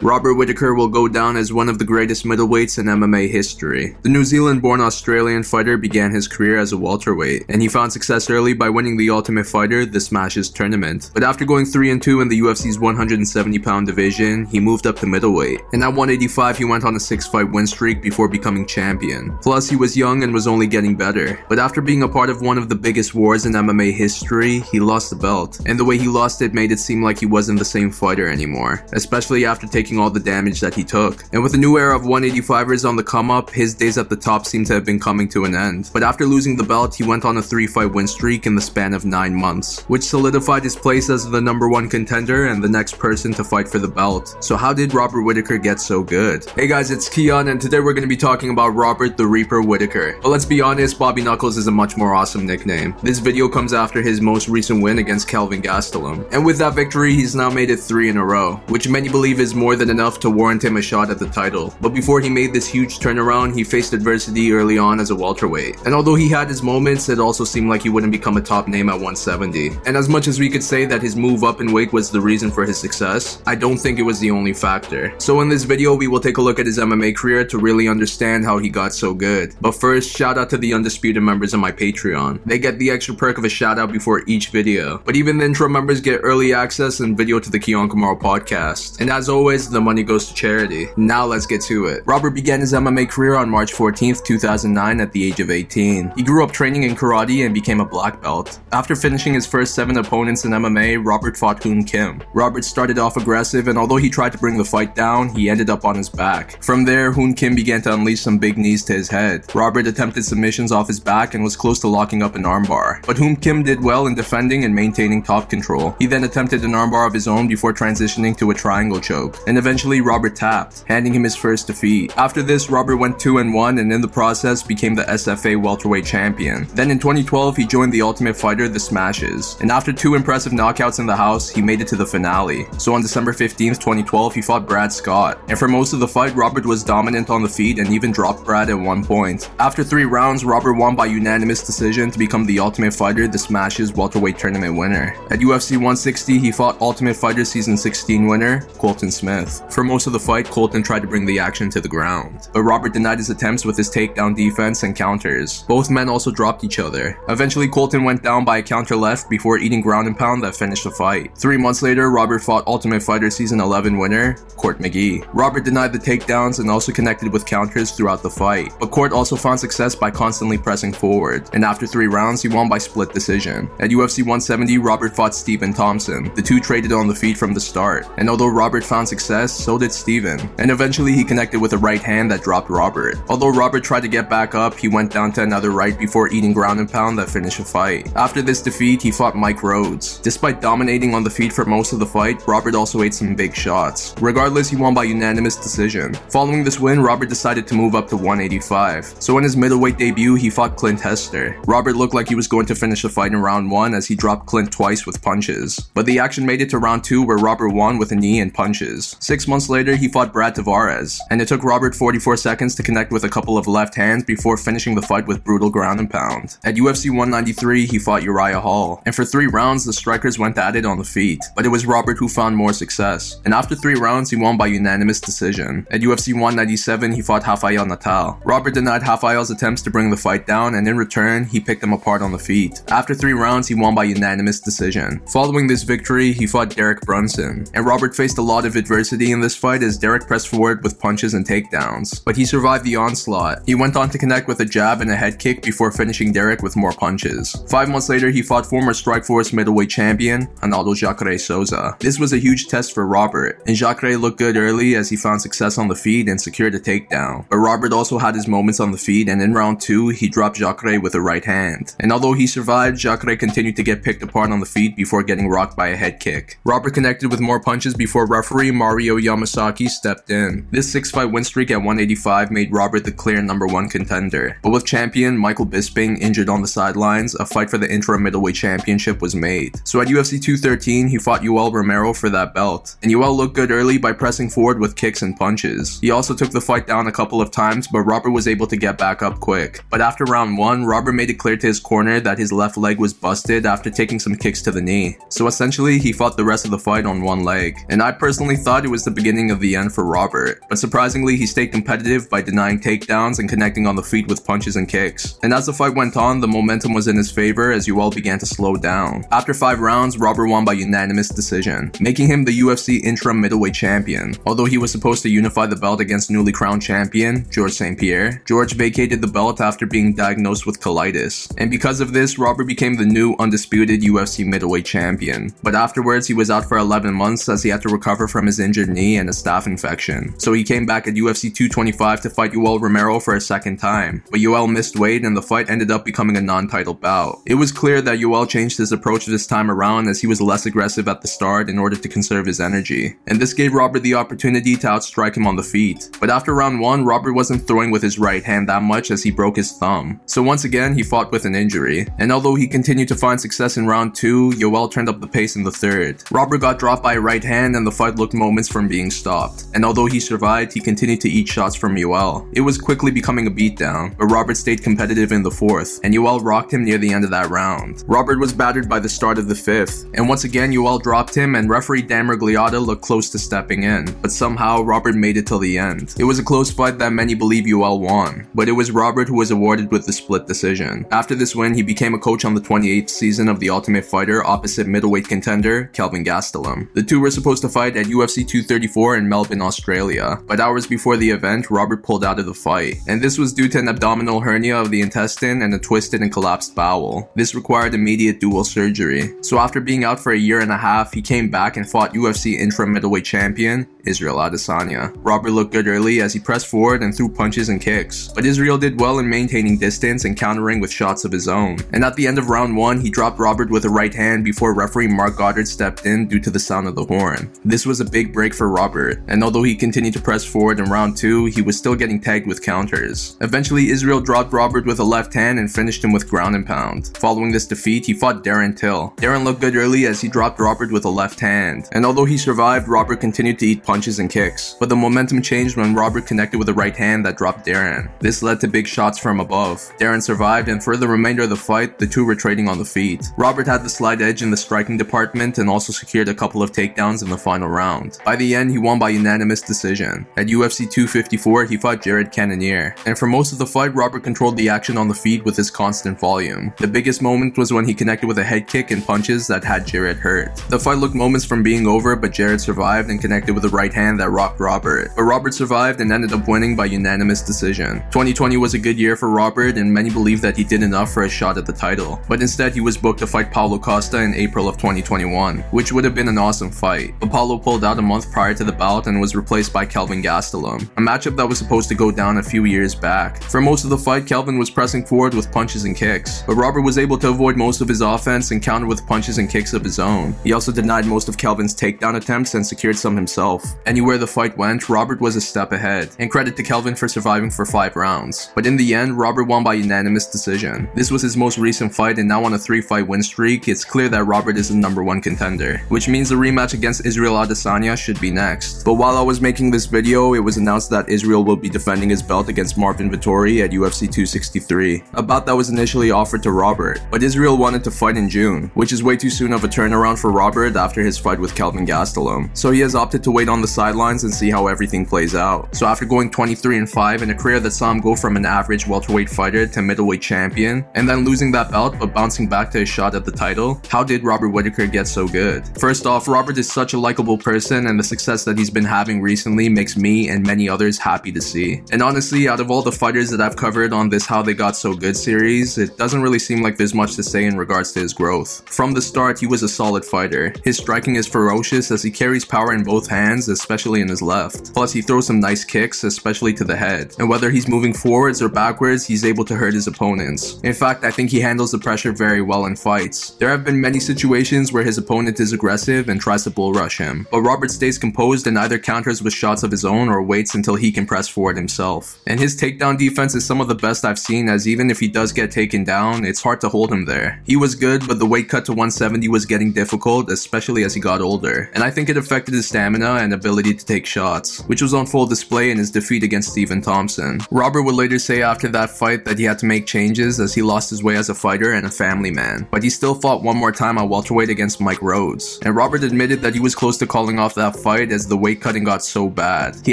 Robert Whitaker will go down as one of the greatest middleweights in MMA history. The New Zealand born Australian fighter began his career as a welterweight, and he found success early by winning the Ultimate Fighter, the Smashes tournament. But after going 3 and 2 in the UFC's 170 pound division, he moved up to middleweight. And at 185, he went on a 6 fight win streak before becoming champion. Plus, he was young and was only getting better. But after being a part of one of the biggest wars in MMA history, he lost the belt. And the way he lost it made it seem like he wasn't the same fighter anymore, especially after taking taking all the damage that he took. And with a new era of 185ers on the come up, his days at the top seem to have been coming to an end. But after losing the belt, he went on a 3 fight win streak in the span of 9 months, which solidified his place as the number one contender and the next person to fight for the belt. So, how did Robert Whitaker get so good? Hey guys, it's Keon, and today we're going to be talking about Robert the Reaper Whitaker. But let's be honest, Bobby Knuckles is a much more awesome nickname. This video comes after his most recent win against Kelvin Gastelum. And with that victory, he's now made it three in a row, which many believe is more than enough to warrant him a shot at the title. But before he made this huge turnaround, he faced adversity early on as a welterweight. And although he had his moments, it also seemed like he wouldn't become a top name at 170. And as much as we could say that his move up in weight was the reason for his success, I don't think it was the only factor. So in this video, we will take a look at his MMA career to really understand how he got so good. But first, shout out to the undisputed members of my Patreon. They get the extra perk of a shout out before each video. But even the intro members get early access and video to the Keon Kamaru podcast. And as always, the money goes to charity. Now let's get to it. Robert began his MMA career on March 14th, 2009 at the age of 18. He grew up training in karate and became a black belt. After finishing his first seven opponents in MMA, Robert fought Hoon Kim. Robert started off aggressive and although he tried to bring the fight down, he ended up on his back. From there, Hoon Kim began to unleash some big knees to his head. Robert attempted submissions off his back and was close to locking up an armbar. But Hoon Kim did well in defending and maintaining top control. He then attempted an armbar of his own before transitioning to a triangle choke. And eventually Robert tapped, handing him his first defeat. After this, Robert went 2 and 1 and in the process became the SFA welterweight champion. Then in 2012, he joined the Ultimate Fighter, The Smashes. And after two impressive knockouts in the house, he made it to the finale. So on December 15th, 2012, he fought Brad Scott. And for most of the fight, Robert was dominant on the feet and even dropped Brad at one point. After three rounds, Robert won by unanimous decision to become the Ultimate Fighter, The Smashes welterweight tournament winner. At UFC 160, he fought Ultimate Fighter Season 16 winner, Colton Smith. For most of the fight, Colton tried to bring the action to the ground, but Robert denied his attempts with his takedown defense and counters. Both men also dropped each other. Eventually, Colton went down by a counter left before eating ground and pound that finished the fight. Three months later, Robert fought Ultimate Fighter Season 11 winner, Court McGee. Robert denied the takedowns and also connected with counters throughout the fight, but Court also found success by constantly pressing forward, and after three rounds, he won by split decision. At UFC 170, Robert fought Stephen Thompson. The two traded on the feet from the start, and although Robert found success, so did Stephen. And eventually, he connected with a right hand that dropped Robert. Although Robert tried to get back up, he went down to another right before eating ground and pound that finished the fight. After this defeat, he fought Mike Rhodes. Despite dominating on the feet for most of the fight, Robert also ate some big shots. Regardless, he won by unanimous decision. Following this win, Robert decided to move up to 185. So in his middleweight debut, he fought Clint Hester. Robert looked like he was going to finish the fight in round 1 as he dropped Clint twice with punches. But the action made it to round 2 where Robert won with a knee and punches. Six months later, he fought Brad Tavares, and it took Robert 44 seconds to connect with a couple of left hands before finishing the fight with brutal ground and pound. At UFC 193, he fought Uriah Hall, and for three rounds, the strikers went at it on the feet, but it was Robert who found more success. And after three rounds, he won by unanimous decision. At UFC 197, he fought Rafael Natal. Robert denied Rafael's attempts to bring the fight down, and in return, he picked him apart on the feet. After three rounds, he won by unanimous decision. Following this victory, he fought Derek Brunson, and Robert faced a lot of adversity in this fight as Derek pressed forward with punches and takedowns, but he survived the onslaught. He went on to connect with a jab and a head kick before finishing Derek with more punches. Five months later, he fought former Strikeforce middleweight champion, Ronaldo Jacare Souza. This was a huge test for Robert, and Jacare looked good early as he found success on the feet and secured a takedown. But Robert also had his moments on the feet, and in round two, he dropped Jacare with a right hand. And although he survived, Jacare continued to get picked apart on the feet before getting rocked by a head kick. Robert connected with more punches before referee Mario Yamasaki stepped in. This six fight win streak at 185 made Robert the clear number one contender. But with champion Michael Bisping injured on the sidelines, a fight for the interim middleweight championship was made. So at UFC 213, he fought Yoel Romero for that belt. And Yoel looked good early by pressing forward with kicks and punches. He also took the fight down a couple of times, but Robert was able to get back up quick. But after round one, Robert made it clear to his corner that his left leg was busted after taking some kicks to the knee. So essentially, he fought the rest of the fight on one leg. And I personally thought it was the beginning of the end for Robert, but surprisingly, he stayed competitive by denying takedowns and connecting on the feet with punches and kicks. And as the fight went on, the momentum was in his favor as Yoel began to slow down. After five rounds, Robert won by unanimous decision, making him the UFC interim middleweight champion. Although he was supposed to unify the belt against newly crowned champion, George St. Pierre, George vacated the belt after being diagnosed with colitis. And because of this, Robert became the new undisputed UFC middleweight champion. But afterwards, he was out for 11 months as he had to recover from his injured knee and a staph infection. So he came back at UFC 225 to fight Yoel Romero for a second time. But Yoel missed weight and the fight ended up becoming a non-title bout. It was clear that Yoel changed his approach this time around as he was less aggressive at the start in order to conserve his energy. And this gave Robert the opportunity to outstrike him on the feet. But after round 1, Robert wasn't throwing with his right hand that much as he broke his thumb. So once again, he fought with an injury. And although he continued to find success in round 2, Yoel turned up the pace in the third. Robert got dropped by a right hand and the fight looked moments from being stopped. And although he survived, he continued to eat shots from Yoel. It was quickly becoming a beatdown, but Robert stayed competitive in the fourth, and Yoel rocked him near the end of that round. Robert was battered by the start of the fifth, and once again Yoel dropped him and referee Dan Miragliotta looked close to stepping in, but somehow Robert made it till the end. It was a close fight that many believe Yoel won, but it was Robert who was awarded with the split decision. After this win, he became a coach on the 28th season of The Ultimate Fighter opposite middleweight contender Kelvin Gastelum. The two were supposed to fight at UFC 234 in Melbourne, Australia, but hours before the event, Robert pulled out of the fight, and this was due to an abdominal hernia of the intestine and a twisted and collapsed bowel. This required immediate dual surgery. So after being out for a year and a half, he came back and fought UFC interim middleweight champion Israel Adesanya. Robert looked good early as he pressed forward and threw punches and kicks, but Israel did well in maintaining distance and countering with shots of his own. And at the end of round 1, he dropped Robert with a right hand before referee Mark Goddard stepped in due to the sound of the horn. This was a big break for Robert, and although he continued to press forward in round 2, he was still getting tagged with counters. Eventually, Israel dropped Robert with a left hand and finished him with ground and pound. Following this defeat, he fought Darren Till. Darren looked good early as he dropped Robert with a left hand, and although he survived, Robert continued to eat punches and kicks. But the momentum changed when Robert connected with a right hand that dropped Darren. This led to big shots from above. Darren survived, and for the remainder of the fight, the two were trading on the feet. Robert had the slight edge in the striking department and also secured a couple of takedowns in the final round. By the end, he won by unanimous decision. At UFC 254, he fought Jared Cannonier, and for most of the fight, Robert controlled the action on the feet with his constant volume. The biggest moment was when he connected with a head kick and punches that had Jared hurt. The fight looked moments from being over, but Jared survived and connected with a right hand that rocked Robert. But Robert survived and ended up winning by unanimous decision. 2020 was a good year for Robert, and many believe that he did enough for a shot at the title. But instead, he was booked to fight Paulo Costa in April of 2021, which would have been an awesome fight. But Paulo pulled out a month prior to the bout and was replaced by Kelvin Gastelum, a matchup that was supposed to go down a few years back. For most of the fight, Kelvin was pressing forward with punches and kicks, but Robert was able to avoid most of his offense and counter with punches and kicks of his own. He also denied most of Kelvin's takedown attempts and secured some himself. Anywhere the fight went, Robert was a step ahead, and credit to Kelvin for surviving for 5 rounds. But in the end, Robert won by unanimous decision. This was his most recent fight and now on a 3 fight win streak, it's clear that Robert is the number 1 contender, which means the rematch against Israel Adesanya should be next. But while I was making this video, it was announced that Israel will be defending his belt against Marvin Vettori at UFC 263, a bout that was initially offered to Robert, but Israel wanted to fight in June, which is way too soon of a turnaround for Robert after his fight with Kelvin Gastelum. So he has opted to wait on the sidelines and see how everything plays out. So after going 23 and 5 in a career that saw him go from an average welterweight fighter to middleweight champion, and then losing that belt but bouncing back to a shot at the title, how did Robert Whitaker get so good? First off, Robert is such a likable person and the success that he's been having recently makes me and many others happy to see. And honestly, out of all the fighters that I've covered on this How They Got So Good series, it doesn't really seem like there's much to say in regards to his growth. From the start, he was a solid fighter. His striking is ferocious as he carries power in both hands, especially in his left. Plus, he throws some nice kicks, especially to the head. And whether he's moving forwards or backwards, he's able to hurt his opponents. In fact, I think he handles the pressure very well in fights. There have been many situations where his opponent is aggressive and tries to bull rush him, but Robert stays composed and either counters with shots of his own or waits until he can press forward himself. And his takedown defense is some of the best I've seen as even if he does get taken down, it's hard to hold him there. He was good, but the weight cut to 170 was getting difficult, especially as he got older. And I think it affected his stamina and ability to take shots, which was on full display in his defeat against Stephen Thompson. Robert would later say after that fight that he had to make changes as he lost his way as a fighter and a family man, but he still fought one more time at welterweight against Mike Rhodes. And Robert admitted that he was close to calling off that fight as the weight cutting got so bad. He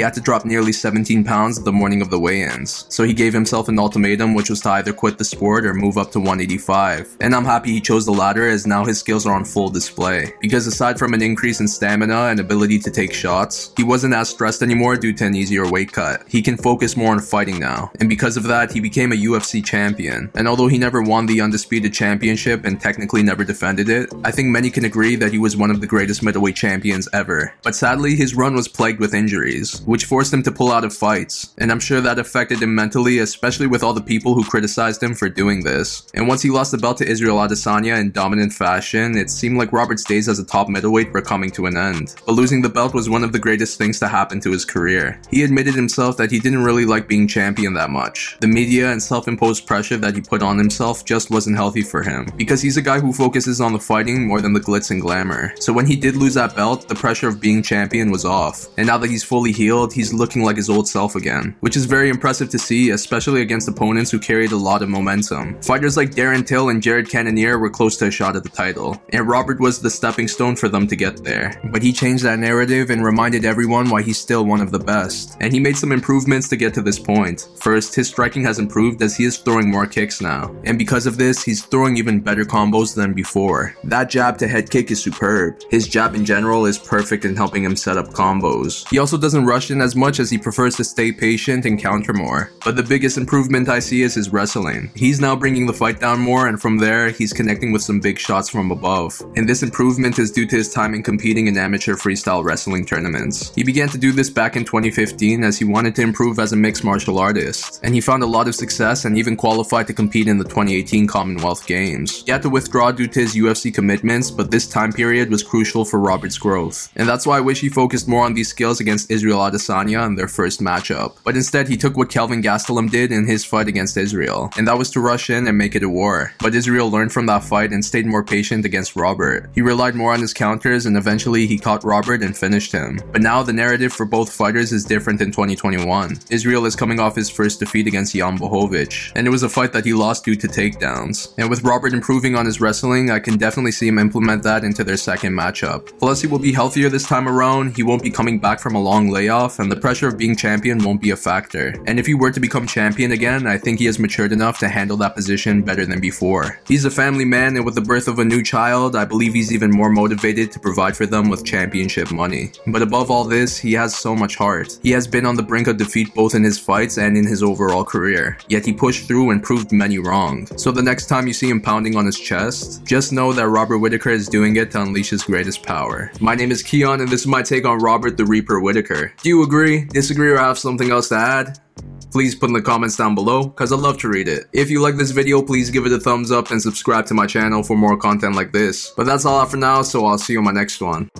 had to drop nearly 17 pounds the morning of the weigh-ins, so he gave himself an ultimatum which was to either quit the sport or move up to 185. And I'm happy he chose the latter as now his skills are on full display. Because aside from an increase in stamina and ability to take shots, he wasn't as stressed anymore due to an easier weight cut. He can focus more on fighting now, and because of that, he became a UFC champion. And although he never won the undisputed championship and technically never defended it, I think many can agree that he was one of the greatest middleweight champions ever. But sadly, his run was plagued with injuries, which forced him to pull out of fights, and I'm sure that affected him mentally, especially with all the people who criticized him for doing this. And once he lost the belt to Israel Adesanya in dominant fashion, it seemed like Robert's days as a top middleweight were coming to an end. But losing the belt was one of the greatest things to happen to his career. He admitted himself that he didn't really like being champion that much. The media and self-imposed pressure that he put on himself just wasn't healthy for him, because he's a guy who focuses on the fighting more than the glitz and glamour. So when he did lose that belt, the pressure of being champion was off. And now that he's fully healed, he's looking like his old self again, which is very impressive to see, especially against opponents who carried a lot of momentum. Fighters like Darren Till and Jared Cannonier were close to a shot at the title, and Robert was the stepping stone for them to get there. But he changed that narrative and reminded everyone why he's still one of the best. And he made some improvements to get to this point. First, his striking has improved as he is throwing more kicks now. And because of this, he's throwing even better combos than before. That jab to head kick is superb. His jab in general is perfect in helping him set up combos. He also doesn't rush in as much as he prefers to stay patient and counter more. But the biggest improvement I see is his wrestling. He's now bringing the fight down more and from there, he's connecting with some big shots from above. And this improvement is due to his time in competing in amateur freestyle wrestling tournaments. He began to do this back in 2015 as he wanted to improve as a mixed martial artist, and he found a lot of success and even qualified to compete in the 2018 Commonwealth Games. He had to withdraw due to his UFC commitments, but this time period was crucial for Robert's growth. And that's why I wish he focused more on these skills against Israel Adesanya in their first matchup. But instead, he took what Kelvin Gastelum did in his fight against Israel, and that was to rush in and make it a war. But Israel learned from that fight and stayed more patient against Robert. He relied more on his counters and eventually he caught Robert and finished him. But now the narrative for both fighters is different in 2021. Israel is coming off his first defeat against Jan Blachowicz, and it was a fight that he lost due to takedowns. And with Robert improving on his wrestling, I can definitely see him implement that into their second matchup. Plus, he will be healthier this time around, he won't be coming back from a long layoff, and the pressure of being champion won't be a factor. And if he were to become champion again, I think he has matured enough to handle that position better than before. He's a family man, and with the birth of a new child, I believe he's even more motivated to provide for them with championship money. But above all this, he has so much heart. He has been on the brink of defeat both in his fights and in his overall career, yet he pushed through and proved many wrong. So the next time you see him pounding on his chest, just know that Robert Whitaker is doing it to unleash his greatest power. My name is Keon, and this is my take on Robert the Reaper Whitaker. Do you agree, disagree, or have something else to add? please put in the comments down below because I'd love to read it. If you like this video, please give it a thumbs up and subscribe to my channel for more content like this. But that's all I for now, so I'll see you on my next one.